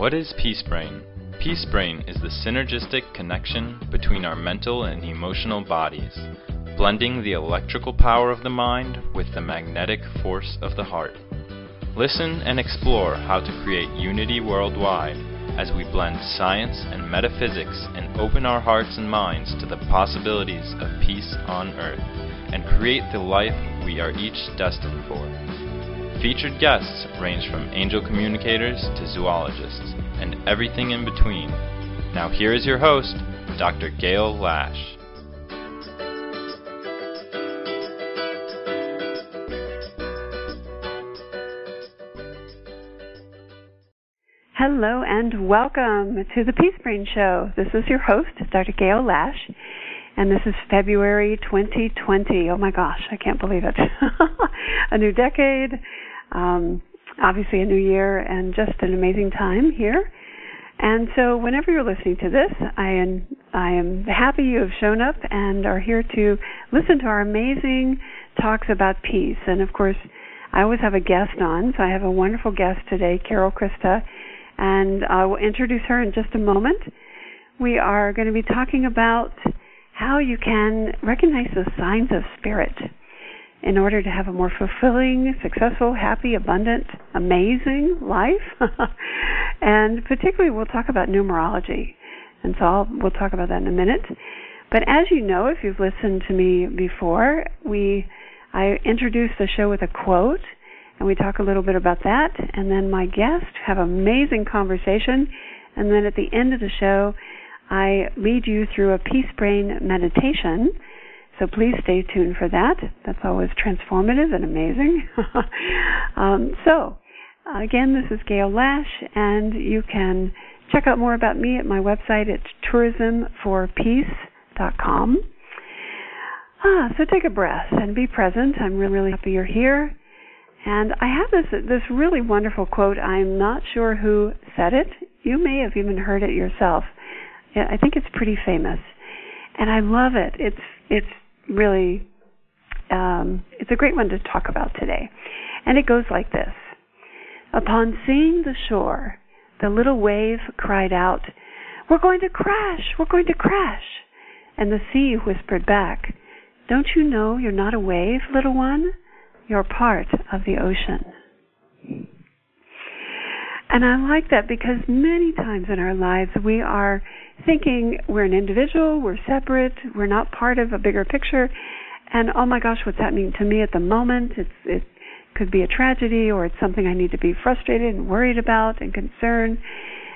What is Peace Brain? Peace Brain is the synergistic connection between our mental and emotional bodies, blending the electrical power of the mind with the magnetic force of the heart. Listen and explore how to create unity worldwide as we blend science and metaphysics and open our hearts and minds to the possibilities of peace on earth and create the life we are each destined for. Featured guests range from angel communicators to zoologists and everything in between. Now, here is your host, Dr. Gail Lash. Hello and welcome to the Peace Brain Show. This is your host, Dr. Gail Lash, and this is February 2020. Oh my gosh, I can't believe it. a new decade, um, obviously a new year, and just an amazing time here. And so, whenever you're listening to this, I am I am happy you have shown up and are here to listen to our amazing talks about peace. And of course, I always have a guest on, so I have a wonderful guest today, Carol Christa, and I will introduce her in just a moment. We are going to be talking about how you can recognize the signs of spirit in order to have a more fulfilling, successful, happy, abundant, amazing life. and particularly, we'll talk about numerology. And so I'll, we'll talk about that in a minute. But as you know, if you've listened to me before, we I introduce the show with a quote, and we talk a little bit about that. And then my guests have amazing conversation. And then at the end of the show, I lead you through a peace brain meditation so please stay tuned for that. That's always transformative and amazing. um, so, again, this is Gail Lash, and you can check out more about me at my website. It's tourismforpeace.com. Ah, so take a breath and be present. I'm really, really happy you're here. And I have this this really wonderful quote. I'm not sure who said it. You may have even heard it yourself. I think it's pretty famous, and I love it. It's it's really um, it's a great one to talk about today. And it goes like this. Upon seeing the shore, the little wave cried out, We're going to crash! We're going to crash! And the sea whispered back, Don't you know you're not a wave, little one? You're part of the ocean. And I like that because many times in our lives we are thinking we're an individual, we're separate, we're not part of a bigger picture, and oh my gosh, what's happening to me at the moment? It's it could be a tragedy or it's something I need to be frustrated and worried about and concerned,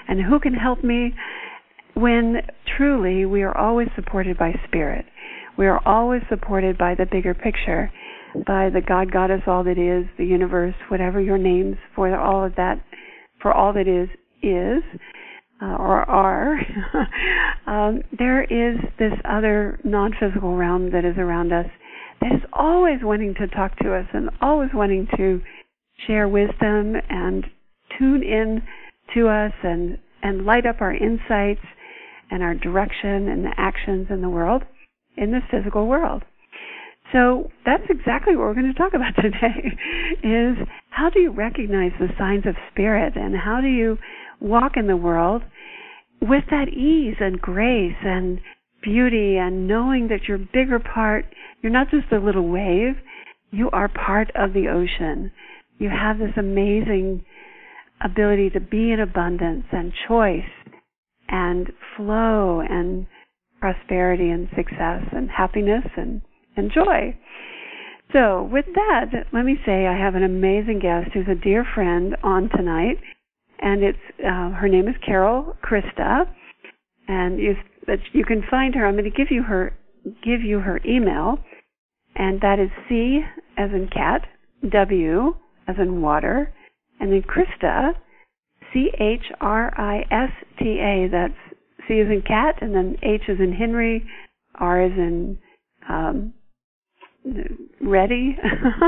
and who can help me? When truly we are always supported by spirit. We are always supported by the bigger picture, by the God, Goddess, all that is, the universe, whatever your names for all of that for all that is is uh, or are, um, there is this other non-physical realm that is around us that is always wanting to talk to us and always wanting to share wisdom and tune in to us and and light up our insights and our direction and the actions in the world in this physical world. So that's exactly what we're going to talk about today is how do you recognize the signs of spirit and how do you walk in the world with that ease and grace and beauty and knowing that you're bigger part, you're not just a little wave, you are part of the ocean. You have this amazing ability to be in abundance and choice and flow and prosperity and success and happiness and and joy. So, with that, let me say I have an amazing guest who's a dear friend on tonight, and it's uh, her name is Carol Christa, and you you can find her. I'm going to give you her give you her email, and that is C as in cat, W as in water, and then Christa, C H R I S T A. That's C as in cat, and then H as in Henry, R as in um, ready.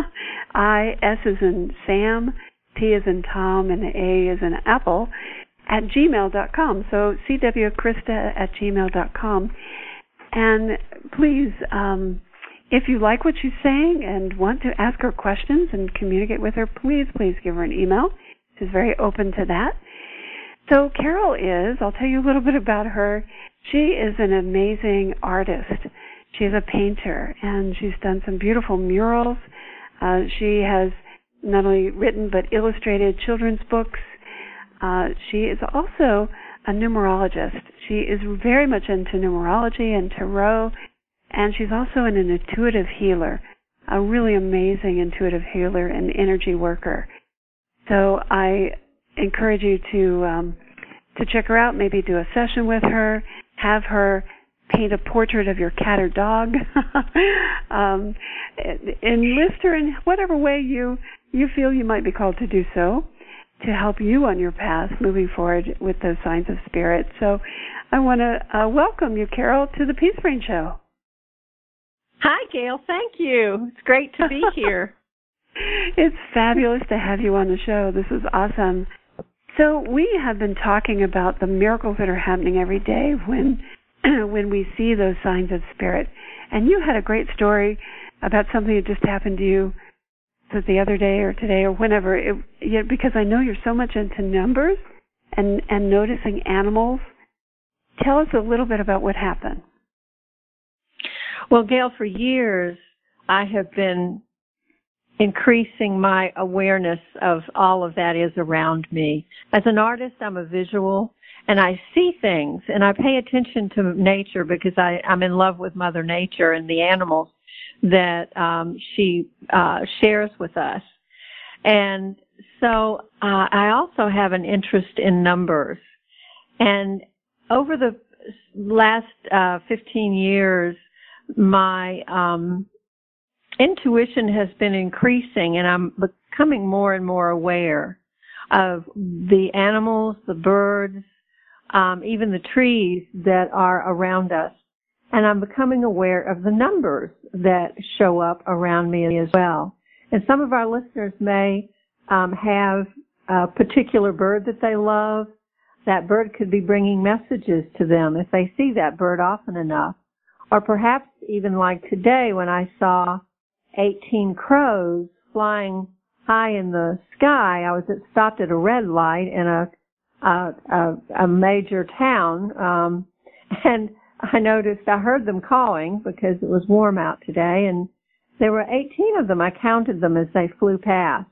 I S is in Sam, T is in Tom, and A is in Apple at gmail.com. So cwchrista at gmail.com. And please, um, if you like what she's saying and want to ask her questions and communicate with her, please, please give her an email. She's very open to that. So Carol is, I'll tell you a little bit about her. She is an amazing artist. She's a painter and she's done some beautiful murals. Uh, she has not only written but illustrated children's books. Uh, she is also a numerologist. She is very much into numerology and tarot, and she's also an, an intuitive healer, a really amazing intuitive healer and energy worker. So I encourage you to um, to check her out. Maybe do a session with her. Have her paint a portrait of your cat or dog. um, enlist her in whatever way you you feel you might be called to do so to help you on your path moving forward with those signs of spirit. So I want to uh, welcome you, Carol, to the Peace Brain Show. Hi, Gail. Thank you. It's great to be here. it's fabulous to have you on the show. This is awesome. So we have been talking about the miracles that are happening every day when when we see those signs of spirit. And you had a great story about something that just happened to you the other day or today or whenever it, you know, because I know you're so much into numbers and and noticing animals. Tell us a little bit about what happened. Well, Gail, for years I have been increasing my awareness of all of that is around me. As an artist, I'm a visual and I see things and I pay attention to nature because I, I'm in love with Mother Nature and the animals that um, she uh, shares with us. And so uh, I also have an interest in numbers. And over the last uh, 15 years, my um, intuition has been increasing, and I'm becoming more and more aware of the animals, the birds, um, even the trees that are around us. And I'm becoming aware of the numbers that show up around me as well. And some of our listeners may um, have a particular bird that they love. That bird could be bringing messages to them if they see that bird often enough. Or perhaps even like today when I saw 18 crows flying high in the sky. I was stopped at a red light in a a, a, a major town, um, and I noticed I heard them calling because it was warm out today, and there were 18 of them. I counted them as they flew past,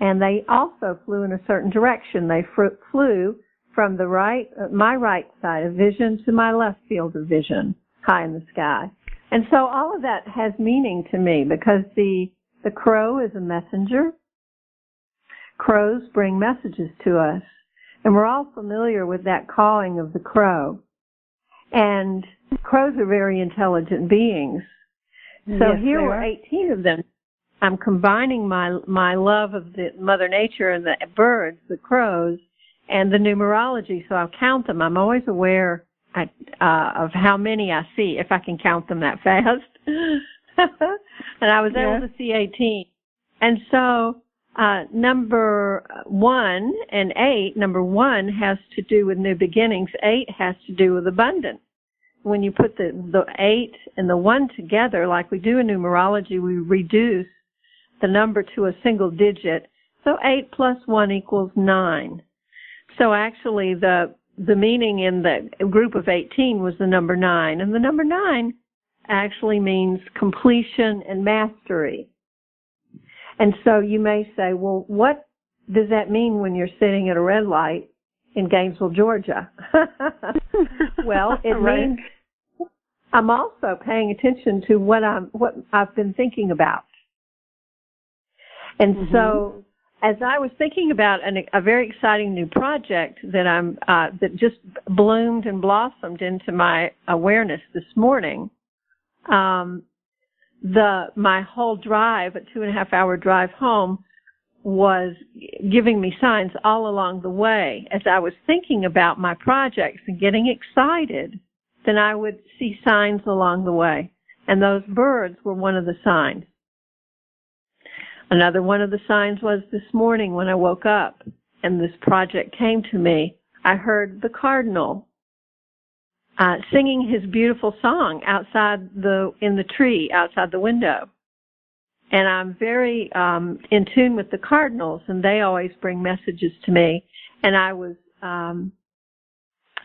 and they also flew in a certain direction. They flew from the right, uh, my right side of vision to my left field of vision, high in the sky. And so all of that has meaning to me because the the crow is a messenger. Crows bring messages to us. And we're all familiar with that calling of the crow. And crows are very intelligent beings. So yes, here were 18 of them. I'm combining my my love of the Mother Nature and the birds, the crows, and the numerology. So I'll count them. I'm always aware uh, of how many I see, if I can count them that fast. and I was yeah. able to see 18. And so uh, number one and eight, number one has to do with new beginnings. Eight has to do with abundance. When you put the, the eight and the one together, like we do in numerology, we reduce the number to a single digit. So eight plus one equals nine. So actually the, the meaning in the group of 18 was the number nine. And the number nine actually means completion and mastery. And so you may say, well, what does that mean when you're sitting at a red light in Gainesville, Georgia? well, it right. means I'm also paying attention to what I'm, what I've been thinking about. And mm-hmm. so as I was thinking about an, a very exciting new project that I'm, uh, that just bloomed and blossomed into my awareness this morning, um, the my whole drive, a two and a half hour drive home, was giving me signs all along the way as I was thinking about my projects and getting excited. Then I would see signs along the way, and those birds were one of the signs. Another one of the signs was this morning when I woke up and this project came to me. I heard the cardinal uh, singing his beautiful song outside the in the tree outside the window. And I'm very um, in tune with the cardinals, and they always bring messages to me. And I was um,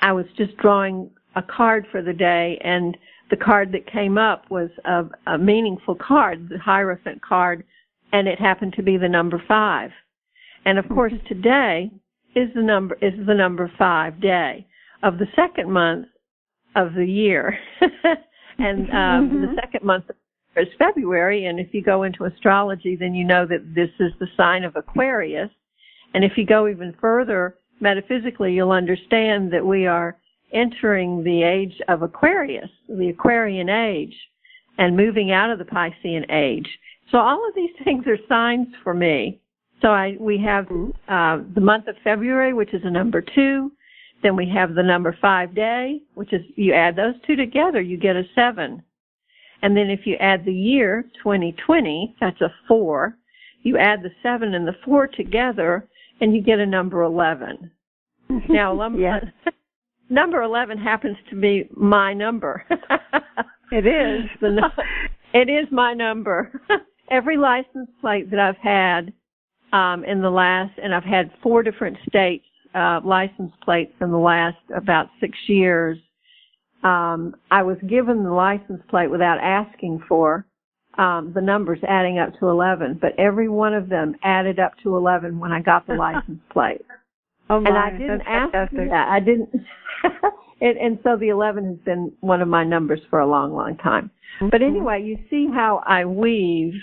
I was just drawing a card for the day, and the card that came up was a, a meaningful card, the Hierophant card, and it happened to be the number five. And of course, today is the number is the number five day of the second month of the year, and um, mm-hmm. the second month is February. And if you go into astrology, then you know that this is the sign of Aquarius. And if you go even further metaphysically, you'll understand that we are entering the age of Aquarius, the Aquarian age, and moving out of the Piscean age. So all of these things are signs for me. So I, we have uh, the month of February, which is a number two. Then we have the number five day, which is you add those two together, you get a seven. And then if you add the year 2020, that's a four. You add the seven and the four together, and you get a number 11. now, yes. number 11 happens to be my number. it is. The, it is my number. Every license plate that I've had um, in the last, and I've had four different states uh, license plates in the last about six years. Um, I was given the license plate without asking for um, the numbers adding up to 11, but every one of them added up to 11 when I got the license plate. Oh my, and I didn't ask fantastic. that. I didn't. and, and so the 11 has been one of my numbers for a long, long time. Mm-hmm. But anyway, you see how I weave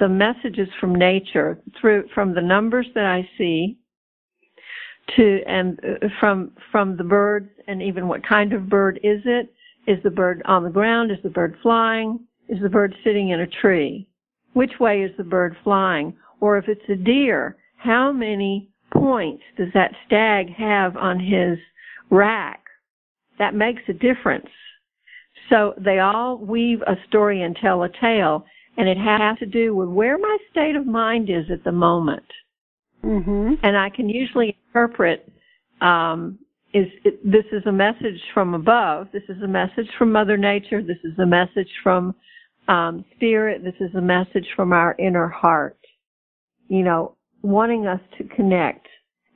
the messages from nature through from the numbers that I see to and uh, from from the birds and even what kind of bird is it? Is the bird on the ground? Is the bird flying? Is the bird sitting in a tree? Which way is the bird flying? Or if it's a deer, how many points does that stag have on his rack? That makes a difference. So they all weave a story and tell a tale, and it has to do with where my state of mind is at the moment. Mm-hmm. And I can usually interpret um, is it, this is a message from above. This is a message from Mother Nature. This is a message from um, Spirit. This is a message from our inner heart. You know, wanting us to connect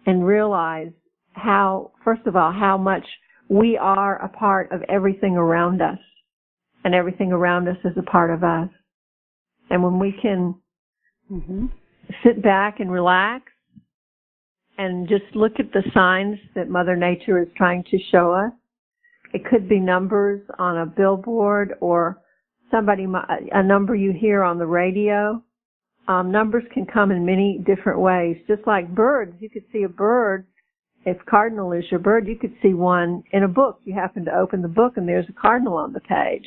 and realize how, first of all, how much we are a part of everything around us and everything around us is a part of us. And when we can mm-hmm. sit back and relax and just look at the signs that Mother Nature is trying to show us, it could be numbers on a billboard or somebody, a number you hear on the radio. Um, numbers can come in many different ways. Just like birds, you could see a bird if cardinal is your bird, you could see one in a book. You happen to open the book and there's a cardinal on the page.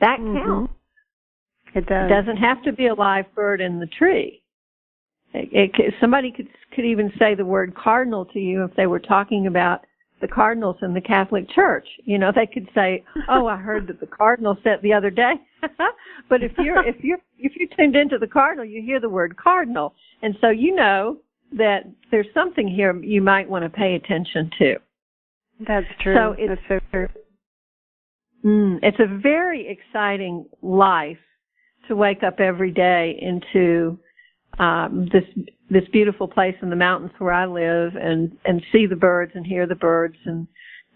That mm-hmm. counts. It does. It doesn't have to be a live bird in the tree. It, it, somebody could could even say the word cardinal to you if they were talking about the cardinals in the Catholic Church. You know, they could say, "Oh, I heard that the cardinal said the other day." but if you're if you're if you tuned into the cardinal, you hear the word cardinal, and so you know that there's something here you might want to pay attention to. That's true. So it's, That's so true. Mm, it's a very exciting life to wake up every day into um, this this beautiful place in the mountains where I live and and see the birds and hear the birds and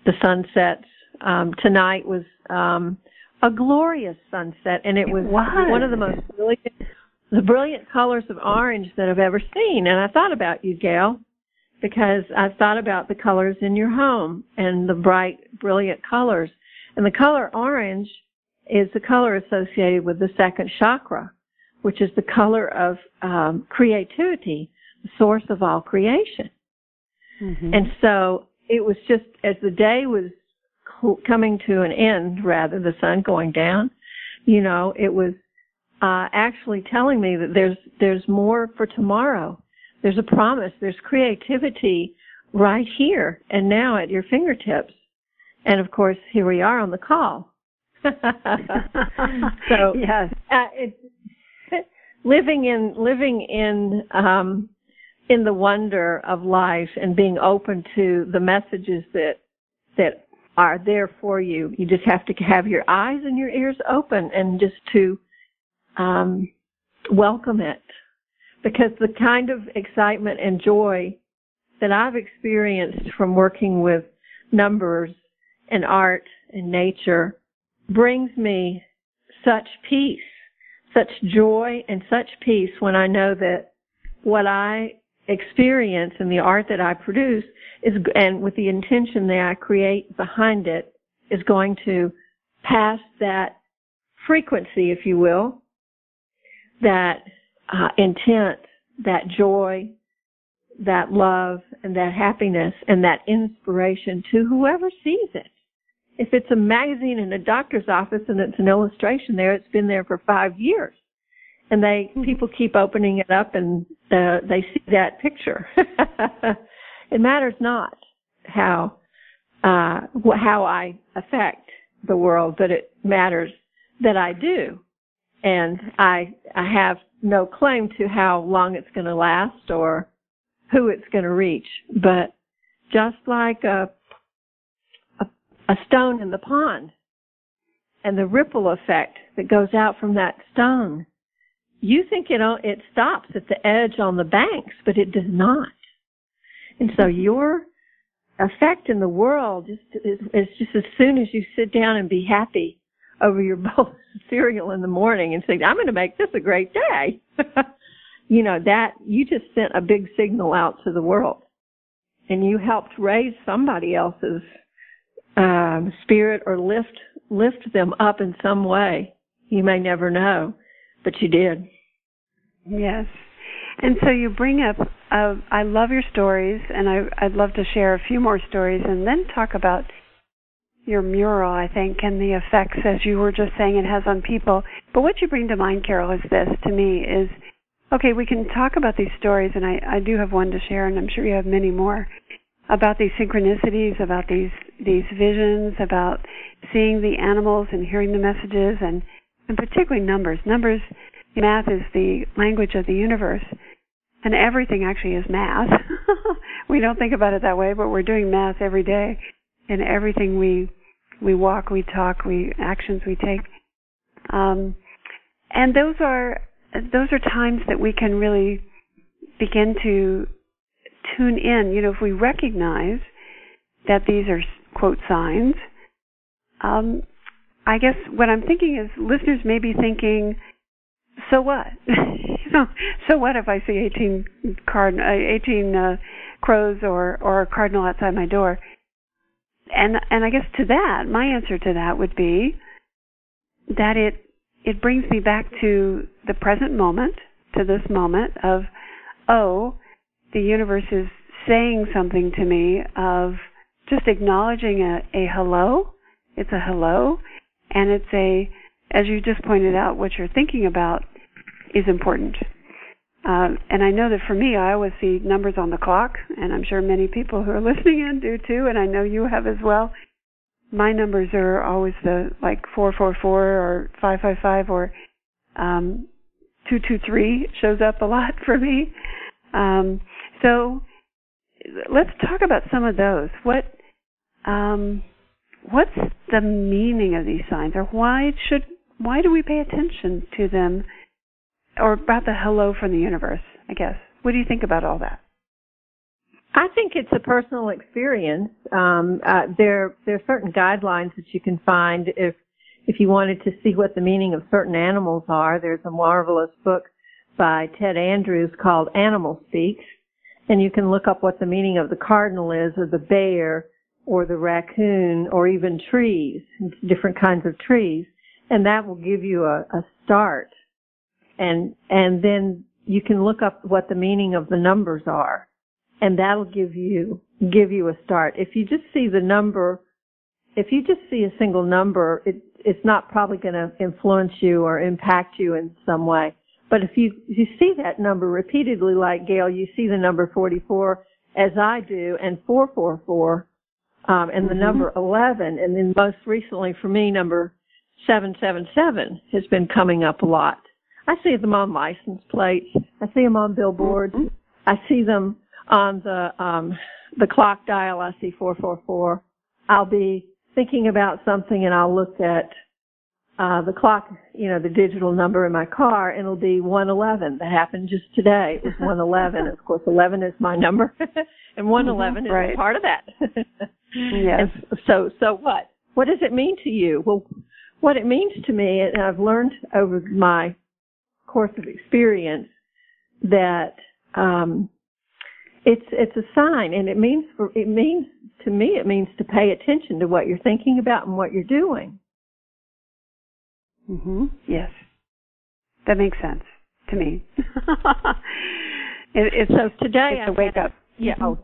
the sunsets. Um, tonight was um, a glorious sunset, and it was, it was. one of the most brilliant the brilliant colors of orange that I've ever seen. And I thought about you, Gail, because I thought about the colors in your home and the bright, brilliant colors. And the color orange is the color associated with the second chakra, which is the color of um, creativity, the source of all creation. Mm-hmm. And so it was just as the day was coming to an end, rather, the sun going down, you know, it was uh, actually telling me that there's there's more for tomorrow. There's a promise. There's creativity right here and now at your fingertips. And of course, here we are on the call. so yes, uh, it, living in living in um, in the wonder of life and being open to the messages that that are there for you. You just have to have your eyes and your ears open and just to um, welcome it because the kind of excitement and joy that I've experienced from working with numbers and art and nature brings me such peace, such joy and such peace when I know that what I experience and the art that I produce is, and with the intention that I create behind it, is going to pass that frequency, if you will, that uh, intent, that joy, that love, and that happiness, and that inspiration to whoever sees it. If it's a magazine in a doctor's office and it's an illustration there, it's been there for five years. And they, hmm. people keep opening it up and uh, they see that picture. it matters not how, uh, how I affect the world, but it matters that I do. And I, I have no claim to how long it's going to last or who it's going to reach. But just like a, a, stone in the pond and the ripple effect that goes out from that stone, you think it it stops at the edge on the banks, but it does not. And so your effect in the world is, is, is just as soon as you sit down and be happy over your bowl of cereal in the morning and say, I'm going to make this a great day. you know, that you just sent a big signal out to the world and you helped raise somebody else's um, spirit or lift lift them up in some way. You may never know, but you did. Yes. And so you bring up, uh, I love your stories, and I, I'd love to share a few more stories and then talk about your mural, I think, and the effects, as you were just saying, it has on people. But what you bring to mind, Carol, is this to me is okay, we can talk about these stories, and I, I do have one to share, and I'm sure you have many more about these synchronicities, about these these visions, about seeing the animals and hearing the messages, and and particularly numbers. Numbers, math is the language of the universe, and everything actually is math. we don't think about it that way, but we're doing math every day in everything we we walk, we talk, we actions we take. Um, and those are those are times that we can really begin to tune in. You know, if we recognize that these are quote signs, um, I guess what I'm thinking is listeners may be thinking, so what? so what if I see 18 card, uh, 18 uh, crows or or a cardinal outside my door? and and I guess to that, my answer to that would be that it it brings me back to the present moment, to this moment of, oh, the universe is saying something to me of just acknowledging a, a hello. It's a hello, and it's a, as you just pointed out, what you're thinking about is important. Um, and I know that for me, I always see numbers on the clock, and I'm sure many people who are listening in do too, and I know you have as well. My numbers are always the like 444 or 555 or um, 223 shows up a lot for me. Um, so let's talk about some of those. What um, what's the meaning of these signs, or why should why do we pay attention to them? or about the hello from the universe, I guess. What do you think about all that? I think it's a personal experience. Um, uh, there, there are certain guidelines that you can find if, if you wanted to see what the meaning of certain animals are. There's a marvelous book by Ted Andrews called Animal Speaks, and you can look up what the meaning of the cardinal is, or the bear, or the raccoon, or even trees, different kinds of trees, and that will give you a, a start. And and then you can look up what the meaning of the numbers are and that'll give you give you a start. If you just see the number if you just see a single number it it's not probably going to influence you or impact you in some way. But if you if you see that number repeatedly like gail you see the number 44 as i do and 444 um, and the mm-hmm. number 11 and then most recently for me number 777 has been coming up a lot I see them on license plates. I see them on billboards. Mm-hmm. I see them on the um, the clock dial. I see 444. I'll be thinking about something and I'll look at uh, the clock, you know, the digital number in my car, and it'll be 111. That happened just today. It was 111. of course, 11 is my number, and 111 mm-hmm, right. is part of that. yes. And so, so what? What does it mean to you? Well, what it means to me, and I've learned over my course of experience that um, it's it's a sign, and it means for it means to me it means to pay attention to what you're thinking about and what you're doing. Mhm. Yes, that makes sense to me. it, it's so today it's I a wake had, up. Yeah. Oh,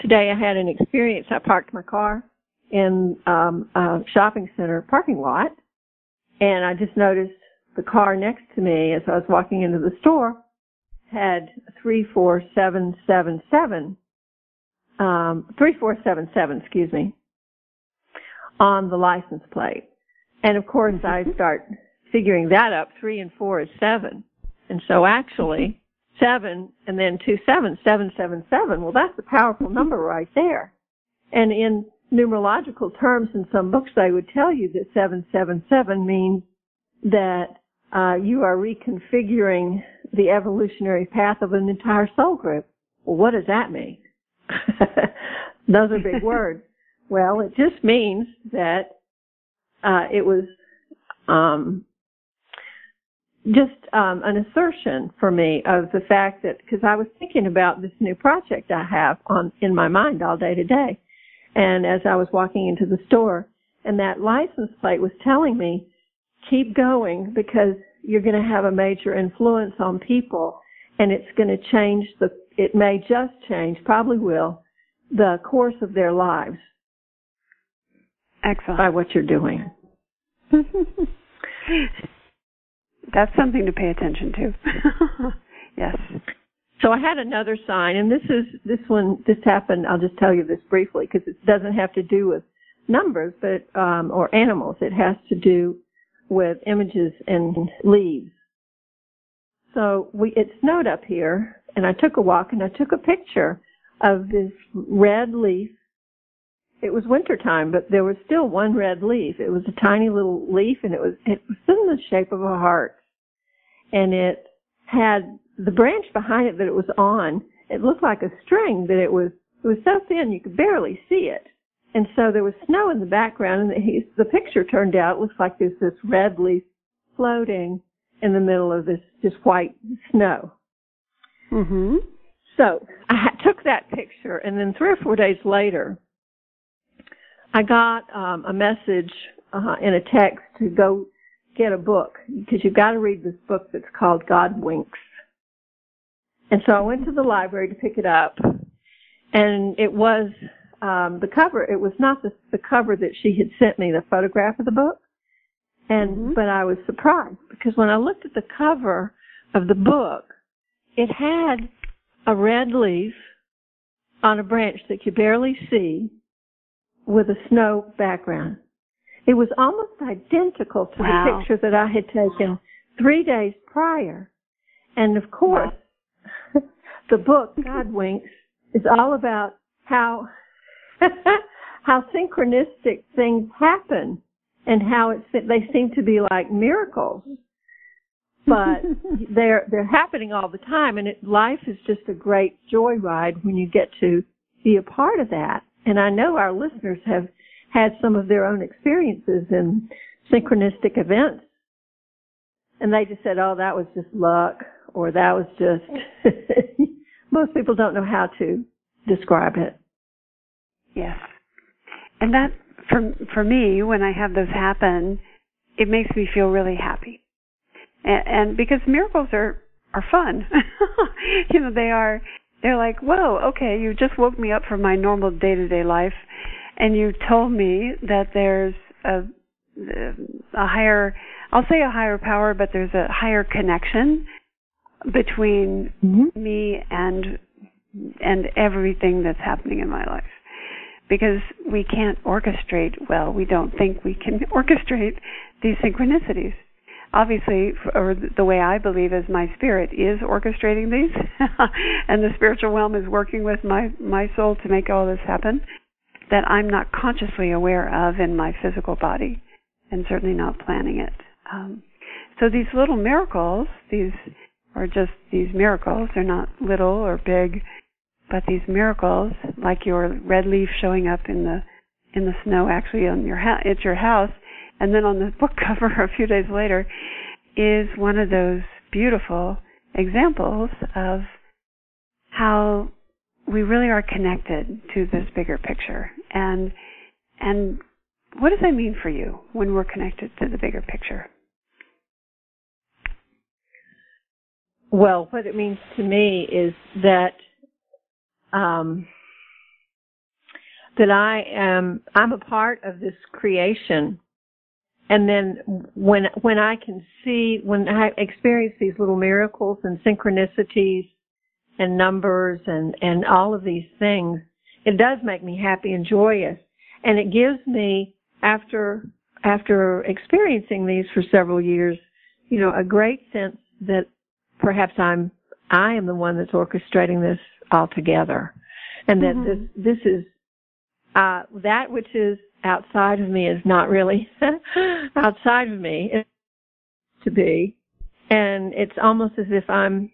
today I had an experience. I parked my car in um, a shopping center parking lot, and I just noticed the car next to me as I was walking into the store had three four seven seven seven um three four seven seven excuse me on the license plate and of course i start figuring that up three and four is seven and so actually seven and then two seven seven seven seven well that's a powerful number right there and in numerological terms in some books they would tell you that seven seven seven means that uh, you are reconfiguring the evolutionary path of an entire soul group. Well, what does that mean? Those are big words. Well, it just means that uh, it was um, just um, an assertion for me of the fact that because I was thinking about this new project I have on in my mind all day today, and as I was walking into the store, and that license plate was telling me keep going because you're going to have a major influence on people and it's going to change the, it may just change, probably will, the course of their lives. Excellent. By what you're doing. That's something to pay attention to. yes. So I had another sign, and this is this one. This happened. I'll just tell you this briefly because it doesn't have to do with numbers, but um, or animals. It has to do with images and leaves. So we, it snowed up here and I took a walk and I took a picture of this red leaf. It was wintertime, but there was still one red leaf. It was a tiny little leaf and it was, it was in the shape of a heart. And it had the branch behind it that it was on. It looked like a string, but it was, it was so thin you could barely see it. And so there was snow in the background, and he, the picture turned out it looks like there's this red leaf floating in the middle of this just white snow. Mm-hmm. So I took that picture, and then three or four days later, I got um, a message uh, in a text to go get a book because you've got to read this book that's called God Winks. And so I went to the library to pick it up, and it was um, the cover. It was not the, the cover that she had sent me, the photograph of the book. And mm-hmm. but I was surprised because when I looked at the cover of the book, it had a red leaf on a branch that you barely see with a snow background. It was almost identical to wow. the picture that I had taken three days prior. And of course, wow. the book, God Winks, is all about how how synchronistic things happen and how it's they seem to be like miracles but they're they're happening all the time and it, life is just a great joyride when you get to be a part of that and i know our listeners have had some of their own experiences in synchronistic events and they just said oh that was just luck or that was just most people don't know how to describe it Yes. And that for for me when I have those happen, it makes me feel really happy. And, and because miracles are are fun. you know, they are they're like, "Whoa, okay, you just woke me up from my normal day-to-day life and you told me that there's a a higher I'll say a higher power, but there's a higher connection between mm-hmm. me and and everything that's happening in my life because we can't orchestrate well. We don't think we can orchestrate these synchronicities. Obviously, or the way I believe is my spirit is orchestrating these, and the spiritual realm is working with my my soul to make all this happen that I'm not consciously aware of in my physical body. and certainly not planning it. Um, so these little miracles, these are just these miracles. They're not little or big, but these miracles, like your red leaf showing up in the in the snow, actually on your ha- at your house, and then on the book cover a few days later, is one of those beautiful examples of how we really are connected to this bigger picture. And and what does that mean for you when we're connected to the bigger picture? Well, what it means to me is that um, that I am I'm a part of this creation and then when when I can see when I experience these little miracles and synchronicities and numbers and and all of these things, it does make me happy and joyous, and it gives me after after experiencing these for several years, you know, a great sense that perhaps I'm I am the one that's orchestrating this all together, and that mm-hmm. this this is uh, that which is outside of me is not really outside of me to be. And it's almost as if I'm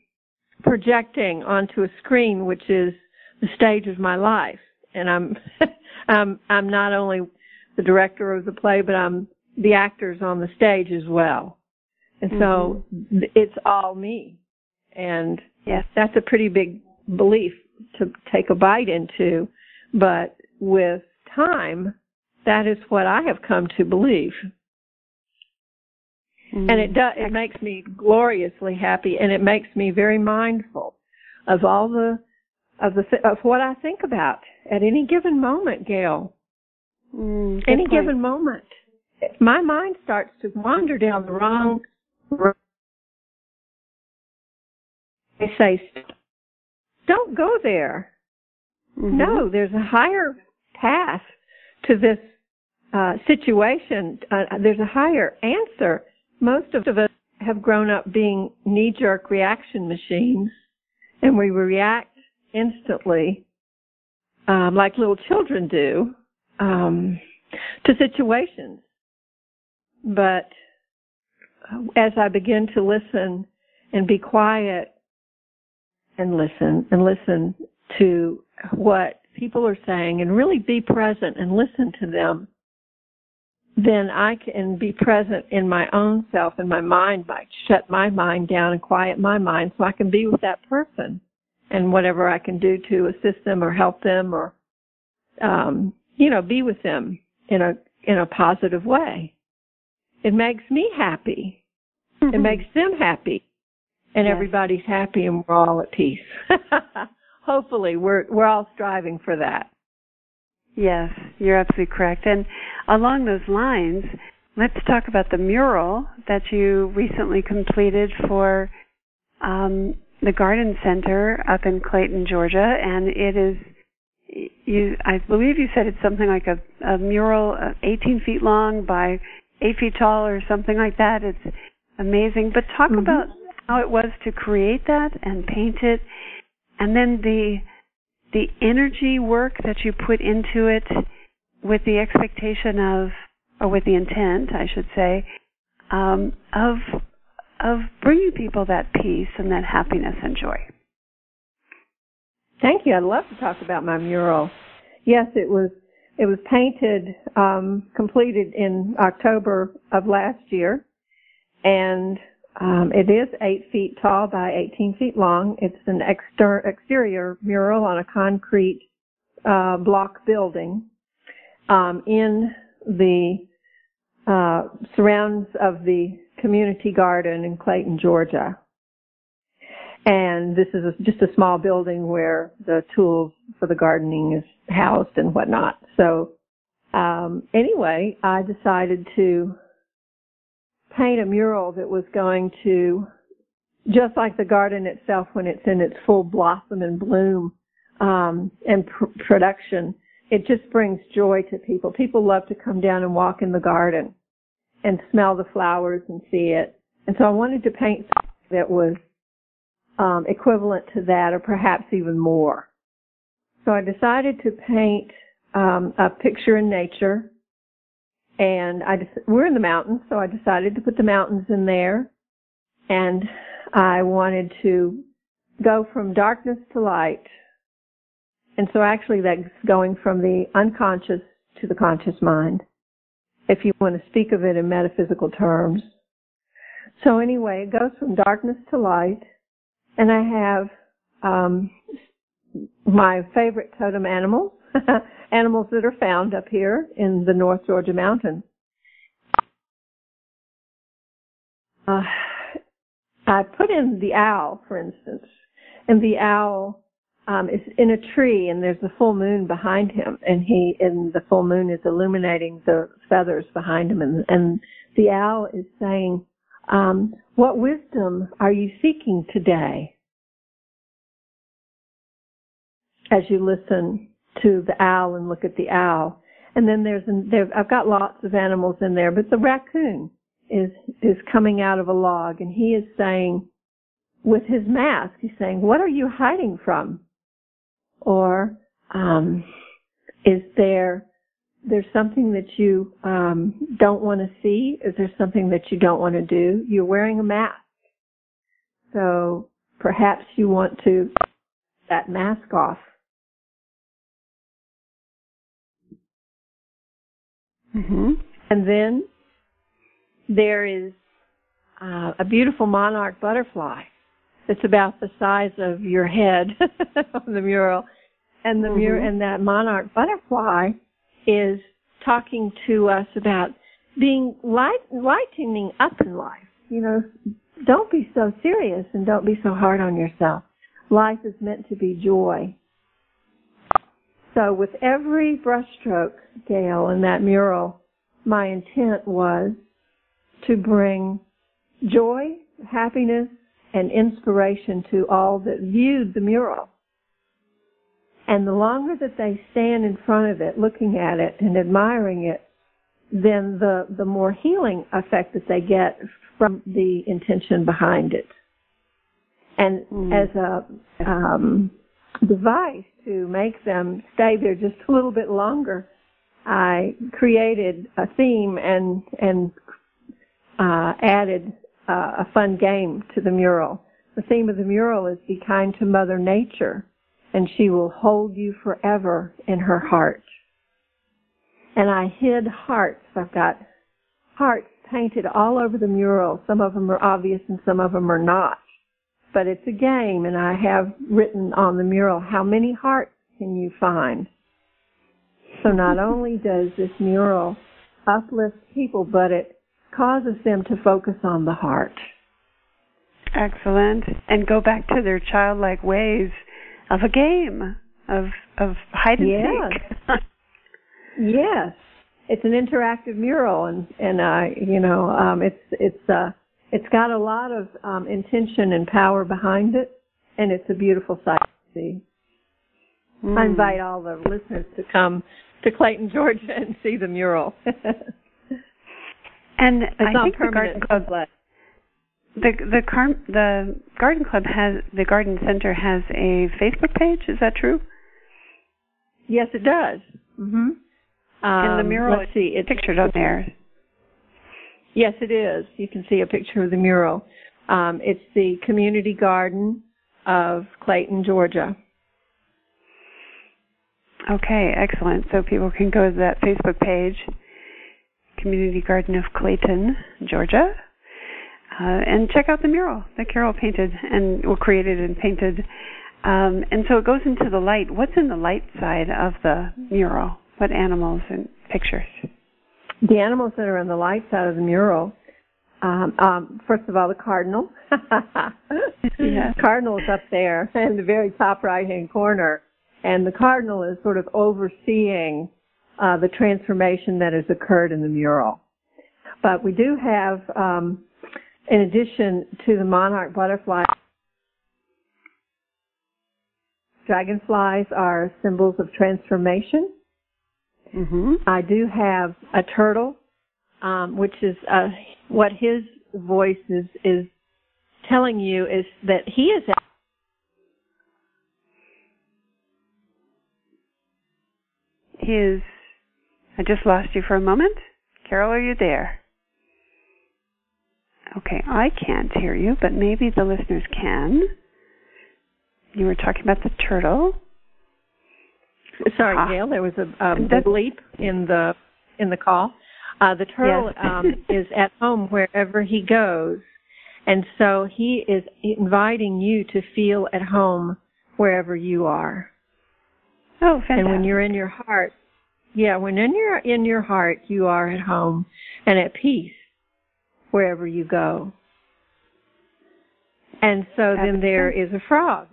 projecting onto a screen, which is the stage of my life. And I'm, I'm, I'm not only the director of the play, but I'm the actors on the stage as well. And so mm-hmm. it's all me. And yes, that's a pretty big belief to take a bite into. But with time, that is what I have come to believe. Mm-hmm. And it does, it makes me gloriously happy and it makes me very mindful of all the, of the, of what I think about at any given moment, Gail. Mm, any point. given moment. My mind starts to wander down the wrong road. I say, don't go there. Mm-hmm. No, there's a higher path to this uh, situation, uh, there's a higher answer. Most of us have grown up being knee-jerk reaction machines, and we react instantly, um, like little children do, um, to situations. But as I begin to listen and be quiet and listen and listen to what people are saying and really be present and listen to them, then I can be present in my own self, and my mind, might shut my mind down and quiet my mind so I can be with that person and whatever I can do to assist them or help them or, um, you know, be with them in a, in a positive way. It makes me happy. Mm-hmm. It makes them happy. And yes. everybody's happy and we're all at peace. Hopefully we're, we're all striving for that. Yes, you're absolutely correct. And along those lines, let's talk about the mural that you recently completed for um, the Garden Center up in Clayton, Georgia, and it is you. I believe you said it's something like a, a mural, uh, 18 feet long by 8 feet tall, or something like that. It's amazing. But talk mm-hmm. about how it was to create that and paint it, and then the the energy work that you put into it with the expectation of, or with the intent, I should say, um, of of bringing people that peace and that happiness and joy. Thank you. I'd love to talk about my mural. Yes, it was it was painted, um, completed in October of last year, and um, it is eight feet tall by 18 feet long. It's an exter- exterior mural on a concrete uh, block building um, in the uh, surrounds of the community garden in Clayton, Georgia. And this is a, just a small building where the tools for the gardening is housed and whatnot. So um, anyway, I decided to paint a mural that was going to, just like the garden itself when it's in its full blossom and bloom um, and pr- production, it just brings joy to people. People love to come down and walk in the garden and smell the flowers and see it. And so I wanted to paint something that was um, equivalent to that or perhaps even more. So I decided to paint um, a picture in nature and I just, we're in the mountains, so I decided to put the mountains in there, and I wanted to go from darkness to light. And so actually that's going from the unconscious to the conscious mind, if you want to speak of it in metaphysical terms. So anyway, it goes from darkness to light, and I have um, my favorite totem animals, animals that are found up here in the North Georgia mountains. Uh, I put in the owl, for instance, and the owl um, is in a tree, and there's a full moon behind him, and he and the full moon is illuminating the feathers behind him, and, and the owl is saying, um, "What wisdom are you seeking today?" As you listen to the owl and look at the owl, and then there's there I've got lots of animals in there, but the raccoon is is coming out of a log, and he is saying, with his mask, he's saying, "What are you hiding from?" Or um, is there there's something that you um, don't want to see? Is there something that you don't want to do? You're wearing a mask, so perhaps you want to that mask off. Mm-hmm. And then there is uh, a beautiful monarch butterfly that's about the size of your head on the mural. And the mm-hmm. mural and that monarch butterfly is talking to us about being light, lightening up in life. You know, don't be so serious and don't be so hard on yourself. Life is meant to be joy. So with every brushstroke, Gail, in that mural, my intent was to bring joy, happiness, and inspiration to all that viewed the mural. And the longer that they stand in front of it, looking at it and admiring it, then the, the more healing effect that they get from the intention behind it. And mm. as a um, device to make them stay there just a little bit longer, I created a theme and and uh, added uh, a fun game to the mural. The theme of the mural is "Be kind to Mother Nature, and she will hold you forever in her heart." And I hid hearts. I've got hearts painted all over the mural. Some of them are obvious and some of them are not. But it's a game, and I have written on the mural how many hearts can you find? So not only does this mural uplift people, but it causes them to focus on the heart. Excellent. And go back to their childlike ways of a game of of hide and yes. seek. yes. It's an interactive mural and and uh you know, um it's it's uh it's got a lot of um intention and power behind it and it's a beautiful sight to see. Mm. I invite all the listeners to come to Clayton, Georgia, and see the mural. and it's I think the Garden Club, the the car, the Garden Club has the Garden Center has a Facebook page. Is that true? Yes, it does. Mm-hmm. Um, and the um, mural let's see, it's pictured on there. Yes, it is. You can see a picture of the mural. Um, it's the community garden of Clayton, Georgia. Okay, excellent. So people can go to that Facebook page, Community Garden of Clayton, Georgia, uh, and check out the mural that Carol painted and well created and painted. Um, and so it goes into the light. What's in the light side of the mural? What animals and pictures? The animals that are on the light side of the mural. Um, um, first of all, the cardinal. yeah. Cardinal's up there in the very top right hand corner and the cardinal is sort of overseeing uh, the transformation that has occurred in the mural. But we do have, um, in addition to the monarch butterfly, dragonflies are symbols of transformation. Mm-hmm. I do have a turtle, um, which is uh, what his voice is is telling you is that he is his. I just lost you for a moment. Carol, are you there? Okay, I can't hear you, but maybe the listeners can. You were talking about the turtle. Sorry, ah. Gail. There was a, a bleep in the in the call. Uh, the turtle yes. um, is at home wherever he goes, and so he is inviting you to feel at home wherever you are. Oh, fantastic! And when you're in your heart, yeah, when in your in your heart, you are at home and at peace wherever you go. And so then there is a frog.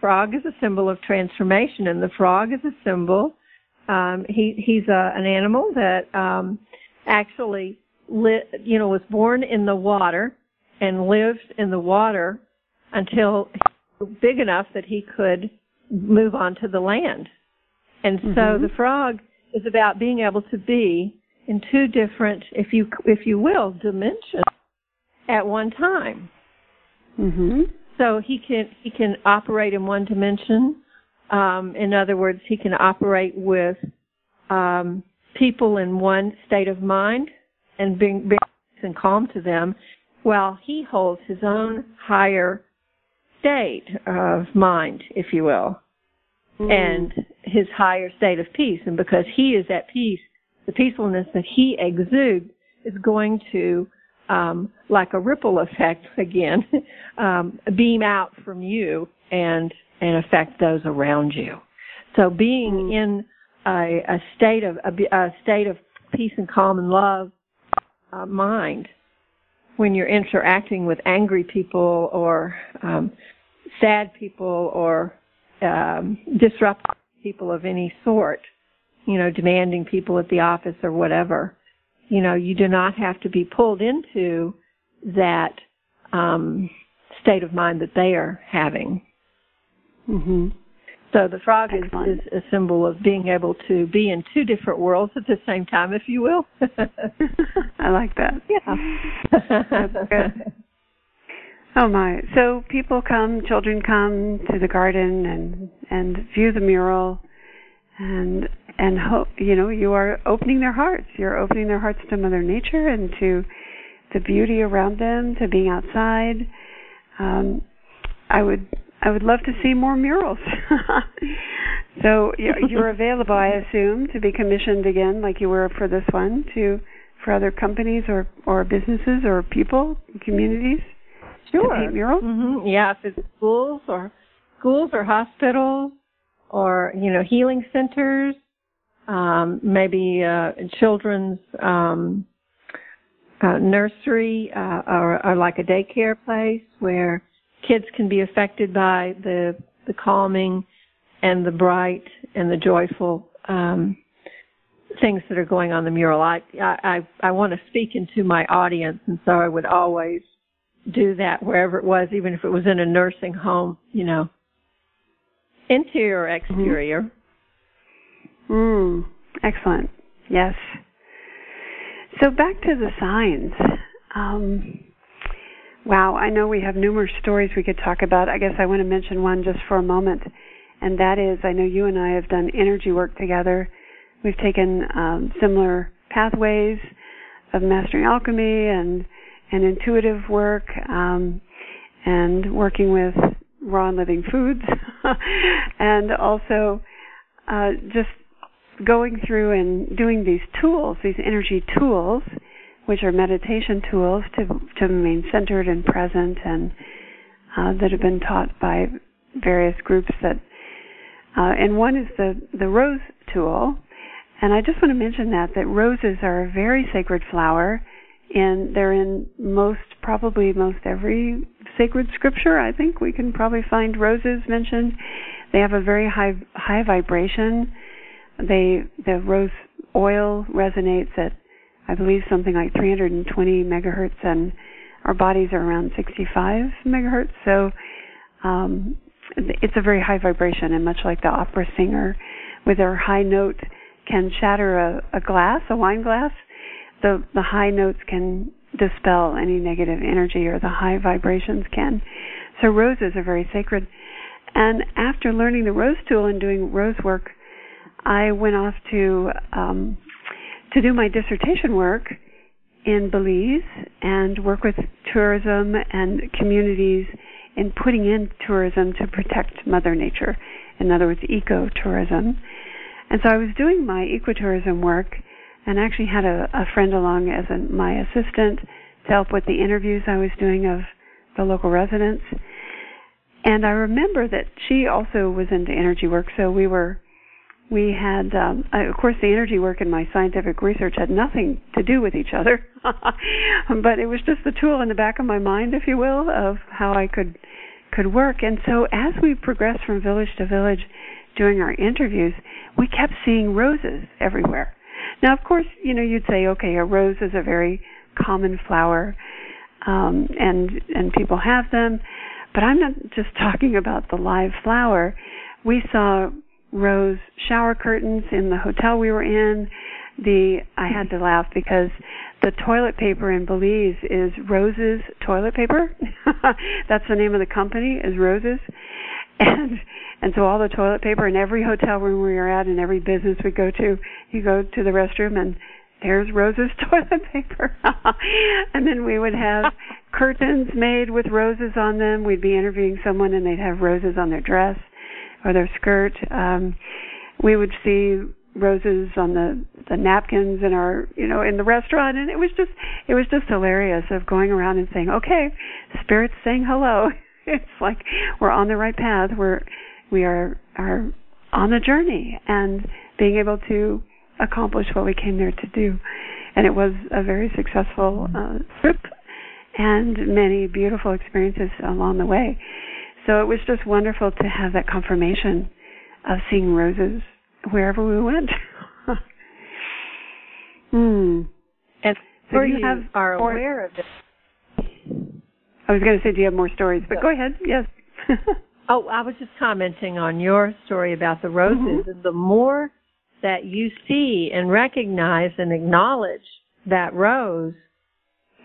Frog is a symbol of transformation, and the frog is a symbol. Um, he he's a, an animal that um, actually li- you know was born in the water and lived in the water until big enough that he could move on to the land. And so mm-hmm. the frog is about being able to be in two different, if you if you will, dimensions at one time. Mm-hmm. So he can he can operate in one dimension. Um, in other words, he can operate with um, people in one state of mind and bring, bring and calm to them, while he holds his own higher state of mind, if you will, mm. and his higher state of peace. And because he is at peace, the peacefulness that he exudes is going to, um, like a ripple effect again, um, beam out from you and and affect those around you. So being mm. in a, a state of a, a, state of peace and calm and love uh, mind when you're interacting with angry people or um, sad people or um, disruptive people of any sort, you know, demanding people at the office or whatever. You know, you do not have to be pulled into that um, state of mind that they are having. Mm-hmm. So the frog is, is a symbol of being able to be in two different worlds at the same time, if you will. I like that. Yeah. That's good. Oh my! So people come, children come to the garden and and view the mural, and and hope you know you are opening their hearts. You're opening their hearts to Mother Nature and to the beauty around them, to being outside. Um, I would I would love to see more murals. so you're available, I assume, to be commissioned again, like you were for this one, to for other companies or or businesses or people, communities. Sure. To paint murals? Mm-hmm. Yeah, if it's schools or schools or hospitals or you know healing centers, um, maybe uh, children's um, uh, nursery uh, or, or like a daycare place where kids can be affected by the the calming and the bright and the joyful um, things that are going on the mural. I I I want to speak into my audience, and so I would always do that wherever it was, even if it was in a nursing home, you know, interior or exterior. Mm. Excellent. Yes. So back to the signs. Um, wow, I know we have numerous stories we could talk about. I guess I want to mention one just for a moment, and that is I know you and I have done energy work together. We've taken um, similar pathways of mastering alchemy and and intuitive work um, and working with raw and living foods and also uh, just going through and doing these tools, these energy tools, which are meditation tools to to remain centered and present and uh, that have been taught by various groups that uh, and one is the the rose tool. And I just want to mention that that roses are a very sacred flower and they're in most probably most every sacred scripture i think. We can probably find roses mentioned. They have a very high high vibration they the rose oil resonates at i believe something like 320 megahertz and our bodies are around 65 megahertz so um it's a very high vibration and much like the opera singer with their high note can shatter a, a glass a wine glass the the high notes can dispel any negative energy or the high vibrations can. So roses are very sacred. And after learning the rose tool and doing rose work, I went off to um, to do my dissertation work in Belize and work with tourism and communities in putting in tourism to protect Mother Nature. In other words, ecotourism. And so I was doing my ecotourism work and actually had a, a friend along as a, my assistant to help with the interviews I was doing of the local residents. And I remember that she also was into energy work, so we were we had um, of course the energy work and my scientific research had nothing to do with each other. But it was just the tool in the back of my mind if you will of how I could could work. And so as we progressed from village to village doing our interviews we kept seeing roses everywhere. Now of course you know you'd say okay a rose is a very common flower um and and people have them. But I'm not just talking about the live flower. We saw rose shower curtains in the hotel we were in. The I had to laugh because the toilet paper in Belize is Roses toilet paper. That's the name of the company is Roses. And and so all the toilet paper in every hotel room we were at and every business we go to, you go to the restroom and there's Rose's toilet paper. and then we would have curtains made with roses on them. We'd be interviewing someone and they'd have roses on their dress or their skirt. Um, we would see roses on the the napkins in our you know in the restaurant. And it was just it was just hilarious of going around and saying okay spirits saying hello. It's like we're on the right path. We're we are are on a journey and being able to accomplish what we came there to do. And it was a very successful uh, trip and many beautiful experiences along the way so it was just wonderful to have that confirmation of seeing roses wherever we went. hmm. And so you, you have are more, aware of it. I was going to say, do you have more stories? But go ahead. Yes. oh, I was just commenting on your story about the roses. Mm-hmm. And the more that you see and recognize and acknowledge that rose,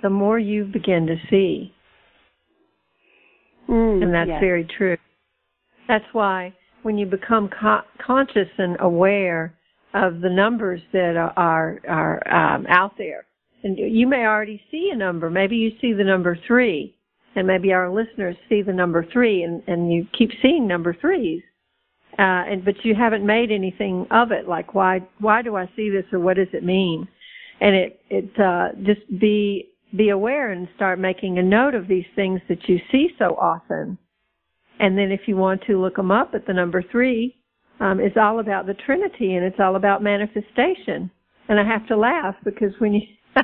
the more you begin to see. Mm, and that's yes. very true. That's why when you become co- conscious and aware of the numbers that are are, are um, out there, and you may already see a number. Maybe you see the number three, and maybe our listeners see the number three, and, and you keep seeing number threes. Uh, and but you haven't made anything of it. Like why why do I see this or what does it mean? And it it uh, just be be aware and start making a note of these things that you see so often. And then if you want to look them up at the number three, um, it's all about the Trinity and it's all about manifestation. And I have to laugh because when you,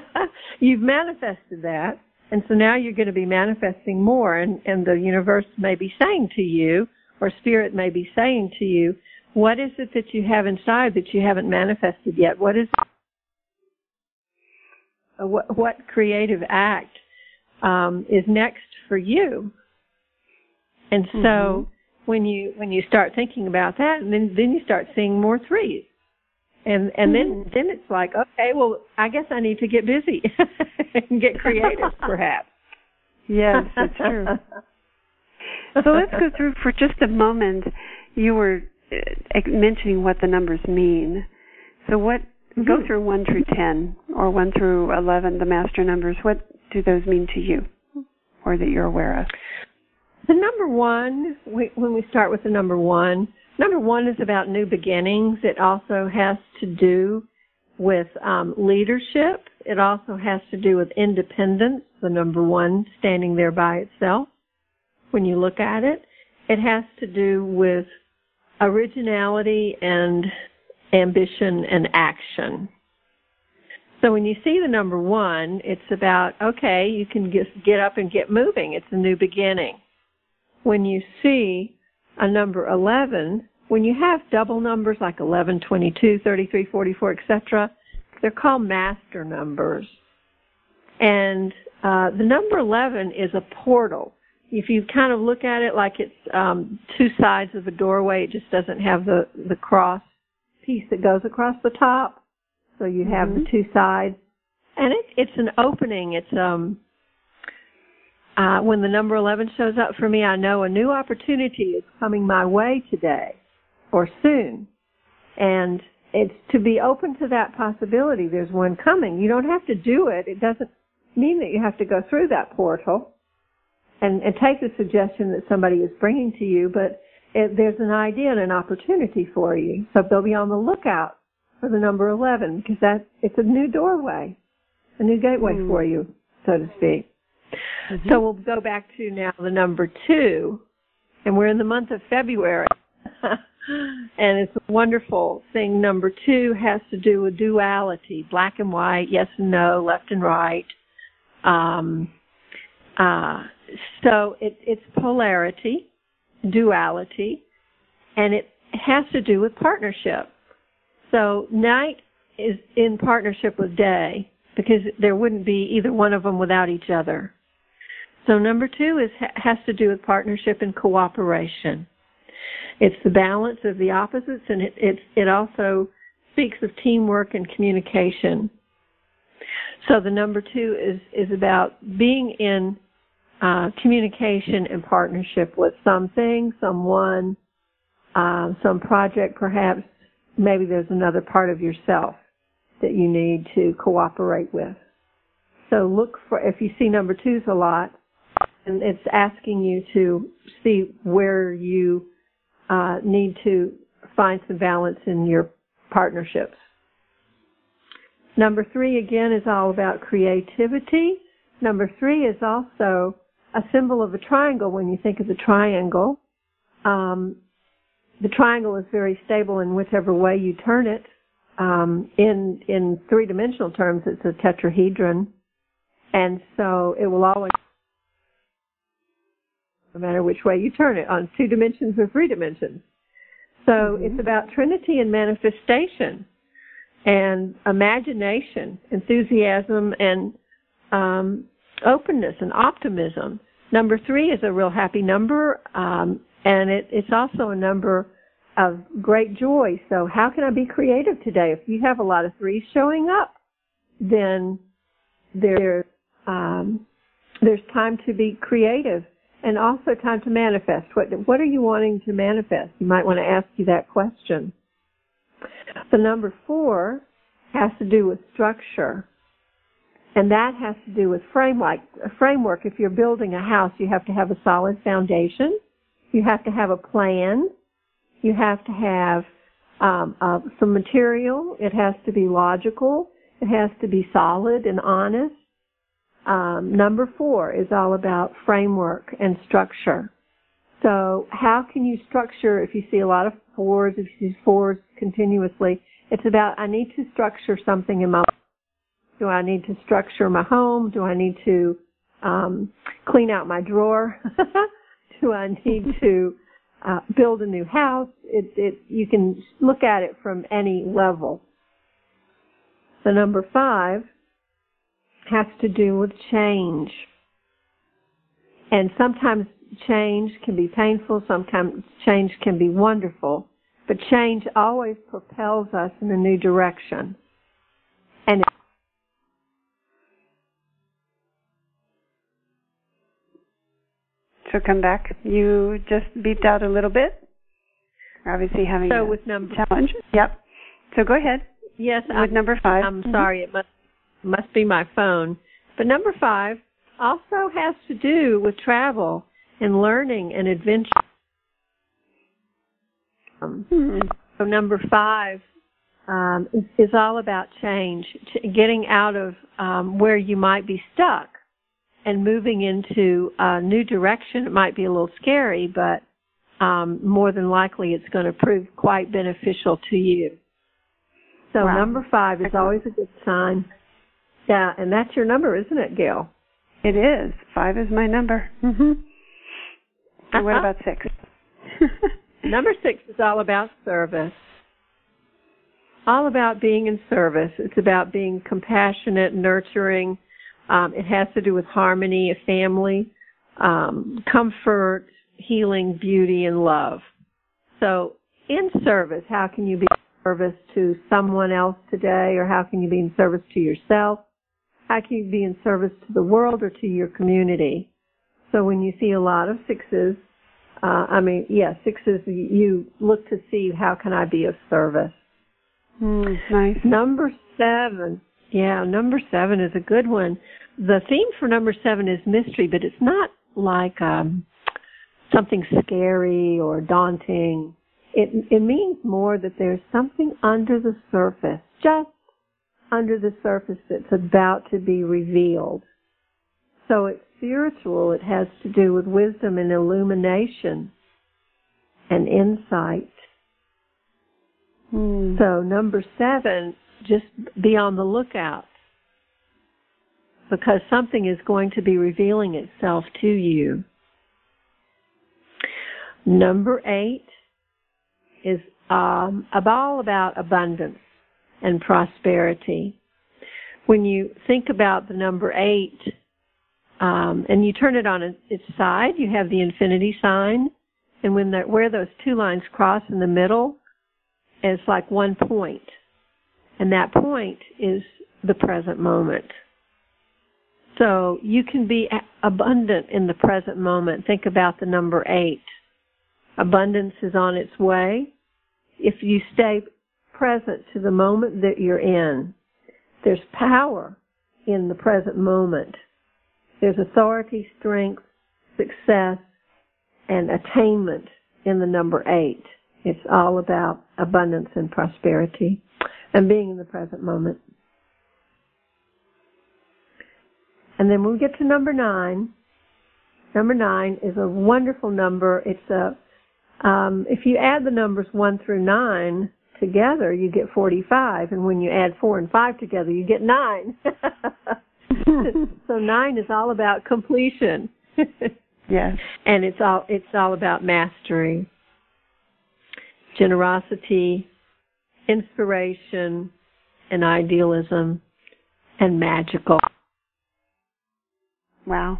you've manifested that, and so now you're going to be manifesting more and, and the universe may be saying to you, or spirit may be saying to you, what is it that you have inside that you haven't manifested yet? What is uh, what, what creative act um, is next for you. And so mm-hmm. when you when you start thinking about that, and then then you start seeing more threes. And and mm-hmm. then then it's like, okay, well, I guess I need to get busy and get creative, perhaps. Yes, that's true. so let's go through for just a moment. You were uh, mentioning what the numbers mean. So what Mm-hmm. Go through 1 through 10 or 1 through 11, the master numbers. What do those mean to you or that you're aware of? The number one, when we start with the number one, number one is about new beginnings. It also has to do with um, leadership. It also has to do with independence, the number one standing there by itself when you look at it. It has to do with originality and ambition, and action. So when you see the number one, it's about, okay, you can just get up and get moving. It's a new beginning. When you see a number 11, when you have double numbers like 11, 22, 33, 44, etc., they're called master numbers. And uh, the number 11 is a portal. If you kind of look at it like it's um, two sides of a doorway, it just doesn't have the, the cross piece that goes across the top. So you have mm-hmm. the two sides. And it, it's an opening. It's, um, uh, when the number 11 shows up for me, I know a new opportunity is coming my way today or soon. And, it's to be open to that possibility. There's one coming. You don't have to do it. It doesn't mean that you have to go through that portal and, and take the suggestion that somebody is bringing to you, but it, there's an idea and an opportunity for you. So they'll be on the lookout for the number 11 because that it's a new doorway, a new gateway mm. for you, so to speak. Mm-hmm. So we'll go back to now the number two, and we're in the month of February. and it's a wonderful thing. Number two has to do with duality, black and white, yes and no, left and right. Um, uh, so it, it's polarity, duality, and it has to do with partnership. So night is in partnership with day because there wouldn't be either one of them without each other. So number two is has to do with partnership and cooperation. It's the balance of the opposites, and it it, it also speaks of teamwork and communication. So the number two is is about being in uh, communication and partnership with something, someone, uh, some project, perhaps. Maybe there's another part of yourself that you need to cooperate with. So look for if you see number twos a lot, and it's asking you to see where you uh, need to find some balance in your partnerships. Number three again is all about creativity. Number three is also a symbol of a triangle when you think of the triangle. Um, the triangle is very stable in whichever way you turn it. Um, in in three dimensional terms, it's a tetrahedron, and so it will always no matter which way you turn it, on two dimensions or three dimensions. So mm-hmm. it's about Trinity and manifestation and imagination, enthusiasm, and um, openness and optimism. Number three is a real happy number, um, and it, it's also a number of great joy. So how can I be creative today? If you have a lot of threes showing up, then um, there's time to be creative and also time to manifest. What what are you wanting to manifest? You might want to ask you that question. The number four has to do with structure. And that has to do with frame like a framework. If you're building a house, you have to have a solid foundation. You have to have a plan. You have to have um, uh, some material. It has to be logical. It has to be solid and honest. Um, number four is all about framework and structure. So how can you structure, if you see a lot of fours, if you see fours continuously, it's about, I need to structure something in my life. Do I need to structure my home? Do I need to um, clean out my drawer? Do I need to uh, build a new house? It, it, you can look at it from any level. The number five has to do with change. And sometimes change can be painful, sometimes change can be wonderful, but change always propels us in a new direction. And so come back. You just beeped out a little bit. Obviously having so a with number challenge. Yep. So go ahead. Yes, with I'm, number 5 I'm mm-hmm. sorry. It must must be my phone. But number five also has to do with travel and learning and adventure. Um, hmm. So number five um, is, is, all about change, getting out of um, where you might be stuck and moving into a new direction. It might be a little scary, but um, more than likely it's going to prove quite beneficial to you. So wow. number five is always a good sign. Yeah, and that's your number, isn't it, Gail? It is. Five is my number. Mm-hmm. And what about six? number six is all about service. All about being in service. It's about being compassionate, nurturing. Um, it has to do with harmony, a family, um, comfort, healing, beauty, and love. So, in service, how can you be in service to someone else today, or how can you be in service to yourself? how can you be in service to the world or to your community? So when you see a lot of sixes, uh, I mean, yeah, sixes, you look to see how can I be of service. Mm, nice. Number seven. Yeah, number seven is a good one. The theme for number seven is mystery, but it's not like um, something scary or daunting. It it means more that there's something under the surface, just under the surface that's about to be revealed. So it's spiritual. It has to do with wisdom and illumination and insight. Mm. So number seven, just be on the lookout because something is going to be revealing itself to you. Number eight is um, all about abundance and prosperity. When you think about the number eight, um, and you turn it on its side, you have the infinity sign, and when where those two lines cross in the middle, it's like one point, and that point is the present moment. So you can be abundant in the present moment. Think about the number eight. Abundance is on its way. If you stay present to the moment that you're in, there's power in the present moment. There's authority, strength, success, and attainment in the number eight. It's all about abundance and prosperity and being in the present moment. And then when we get to number nine, number nine is a wonderful number. It's a, um, if you add the numbers one through nine together, you get 45. And when you add four and five together, you get nine. so nine is all about completion. yes. And it's all, it's all about mastery, generosity, inspiration, and idealism, and magical. Wow.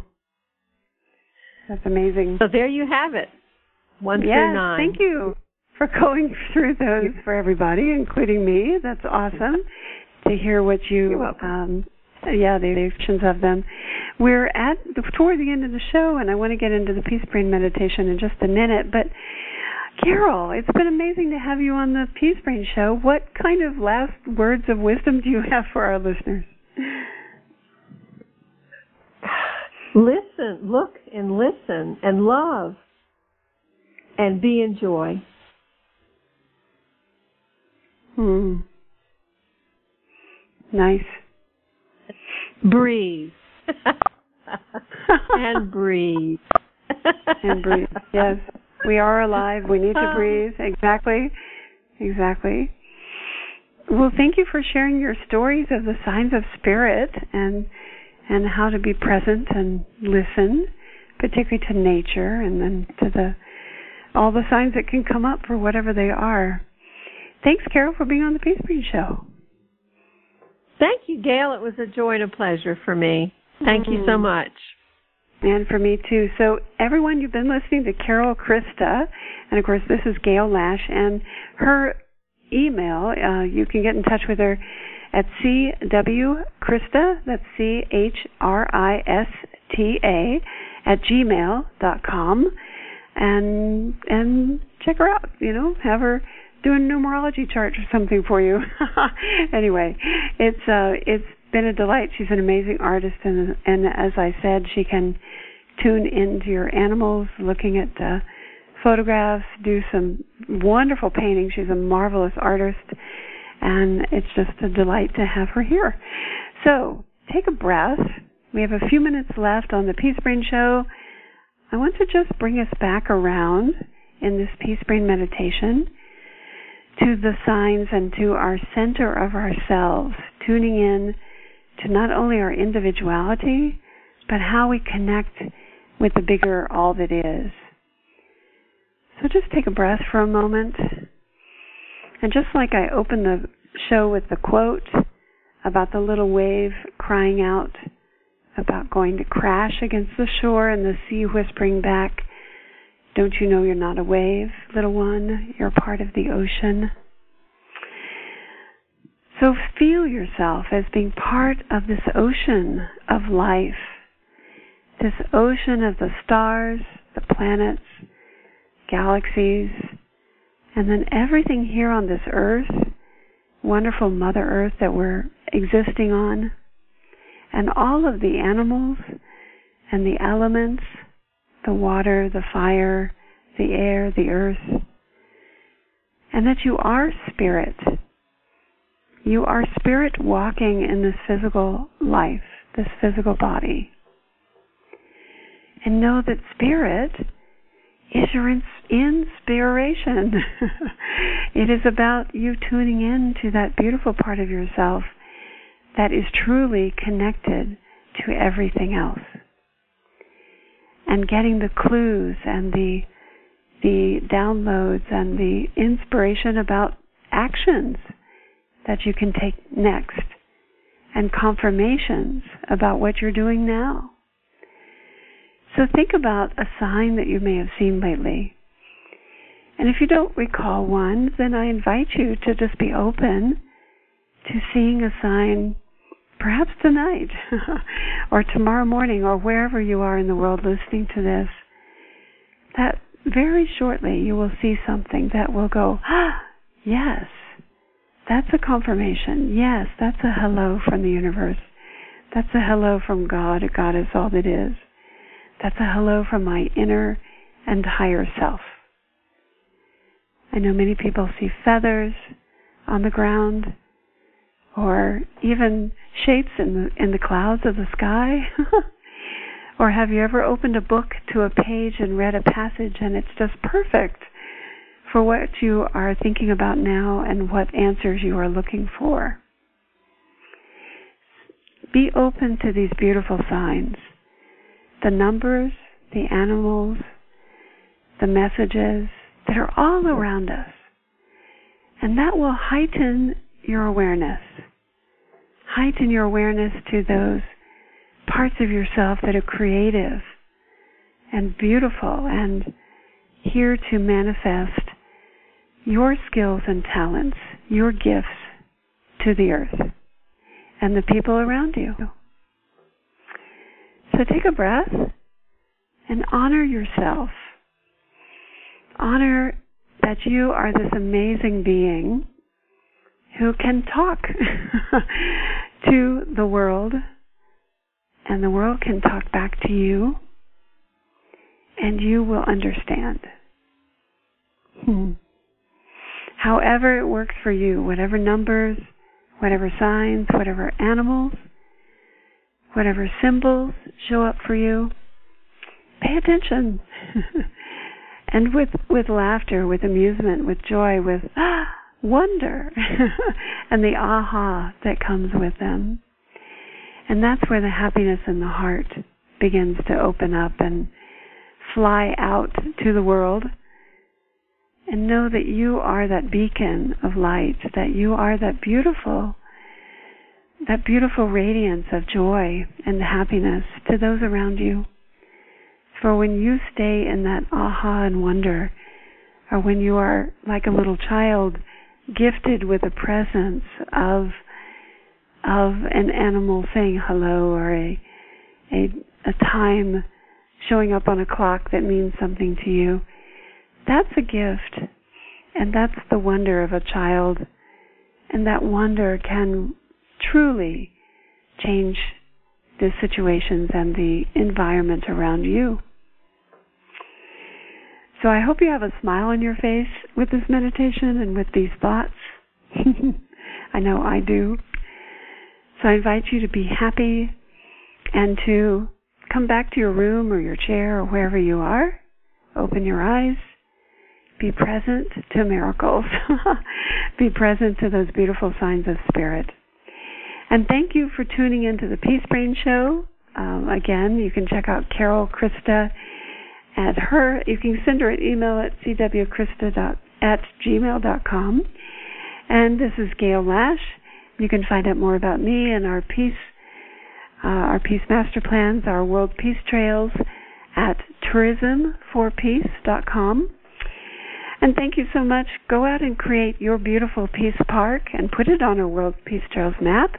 That's amazing. So there you have it. One yes, through nine. Thank you for going through those for everybody, including me. That's awesome to hear what you um yeah, the actions of them. We're at the, toward the end of the show and I want to get into the peace brain meditation in just a minute, but Carol, it's been amazing to have you on the Peace Brain show. What kind of last words of wisdom do you have for our listeners? Listen, look and listen and love and be in joy. Hmm. Nice. Breathe. and breathe. and breathe. Yes. We are alive. We need to breathe. Exactly. Exactly. Well, thank you for sharing your stories of the signs of spirit and and how to be present and listen, particularly to nature and then to the all the signs that can come up for whatever they are. Thanks, Carol, for being on the Peace Brain Show. Thank you, Gail. It was a joy and a pleasure for me. Thank mm-hmm. you so much. And for me too. So everyone, you've been listening to Carol Christa, and of course this is Gail Lash, and her email, uh, you can get in touch with her at cwchrista, that's C-H-R-I-S-T-A, at gmail dot com, and, and check her out, you know, have her do a numerology chart or something for you. anyway, it's, uh, it's been a delight. She's an amazing artist, and, and as I said, she can tune into your animals, looking at, uh, photographs, do some wonderful painting. She's a marvelous artist and it's just a delight to have her here. So take a breath. We have a few minutes left on the Peace Brain Show. I want to just bring us back around in this Peace Brain meditation to the signs and to our center of ourselves, tuning in to not only our individuality, but how we connect with the bigger all that is. So just take a breath for a moment and just like I opened the show with the quote about the little wave crying out about going to crash against the shore and the sea whispering back, Don't you know you're not a wave, little one? You're part of the ocean. So feel yourself as being part of this ocean of life, this ocean of the stars, the planets, galaxies, and then everything here on this earth wonderful Mother Earth that we're existing on, and all of the animals and the elements the water, the fire, the air, the earth, and that you are spirit. You are spirit walking in this physical life, this physical body. And know that spirit is your inspiration. it is about you tuning in to that beautiful part of yourself that is truly connected to everything else. And getting the clues and the the downloads and the inspiration about actions that you can take next and confirmations about what you're doing now. So think about a sign that you may have seen lately. And if you don't recall one, then I invite you to just be open to seeing a sign perhaps tonight or tomorrow morning or wherever you are in the world listening to this. That very shortly you will see something that will go, ah, yes, that's a confirmation. Yes, that's a hello from the universe. That's a hello from God. God is all that is. That's a hello from my inner and higher self. I know many people see feathers on the ground or even shapes in the in the clouds of the sky. or have you ever opened a book to a page and read a passage and it's just perfect for what you are thinking about now and what answers you are looking for? Be open to these beautiful signs the numbers, the animals, the messages that are all around us. And that will heighten your awareness. Heighten your awareness to those parts of yourself that are creative and beautiful and here to manifest your skills and talents, your gifts to the earth and the people around you. So take a breath and honor yourself. Honor that you are this amazing being who can talk to the world, and the world can talk back to you, and you will understand. Hmm. However, it works for you, whatever numbers, whatever signs, whatever animals, whatever symbols show up for you, pay attention. and with with laughter, with amusement, with joy, with ah, wonder, and the aha that comes with them. And that's where the happiness in the heart begins to open up and fly out to the world. And know that you are that beacon of light, that you are that beautiful that beautiful radiance of joy and happiness to those around you. For when you stay in that aha and wonder, or when you are like a little child gifted with a presence of of an animal saying hello or a a a time showing up on a clock that means something to you, that's a gift. And that's the wonder of a child. And that wonder can truly change the situations and the environment around you. So I hope you have a smile on your face with this meditation and with these thoughts. I know I do. So I invite you to be happy and to come back to your room or your chair or wherever you are. Open your eyes. Be present to miracles. be present to those beautiful signs of spirit. And thank you for tuning into the Peace Brain Show. Um, again, you can check out Carol Christa at her. You can send her an email at cwchrista at gmail.com. And this is Gail Lash. You can find out more about me and our peace, uh, our peace master plans, our world peace trails at tourismforpeace.com. And thank you so much. Go out and create your beautiful peace park and put it on a World Peace Trails map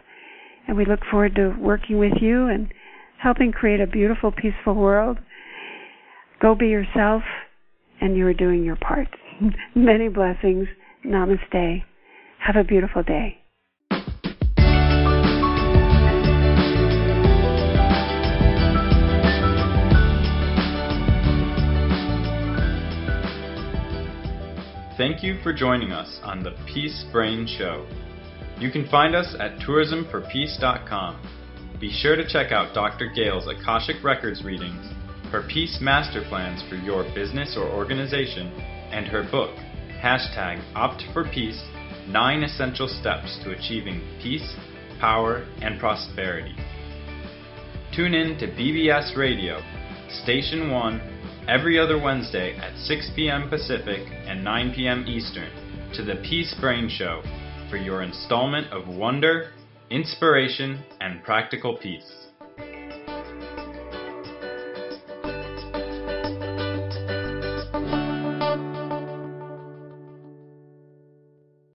and we look forward to working with you and helping create a beautiful, peaceful world. Go be yourself, and you are doing your part. Many blessings. Namaste. Have a beautiful day. Thank you for joining us on the Peace Brain Show. You can find us at tourismforpeace.com. Be sure to check out Dr. Gale's Akashic Records readings, her Peace Master Plans for your business or organization, and her book, hashtag Opt for Peace 9 Essential Steps to Achieving Peace, Power, and Prosperity. Tune in to BBS Radio, Station 1, every other Wednesday at 6 p.m. Pacific and 9 p.m. Eastern to the Peace Brain Show for your installment of wonder, inspiration, and practical peace.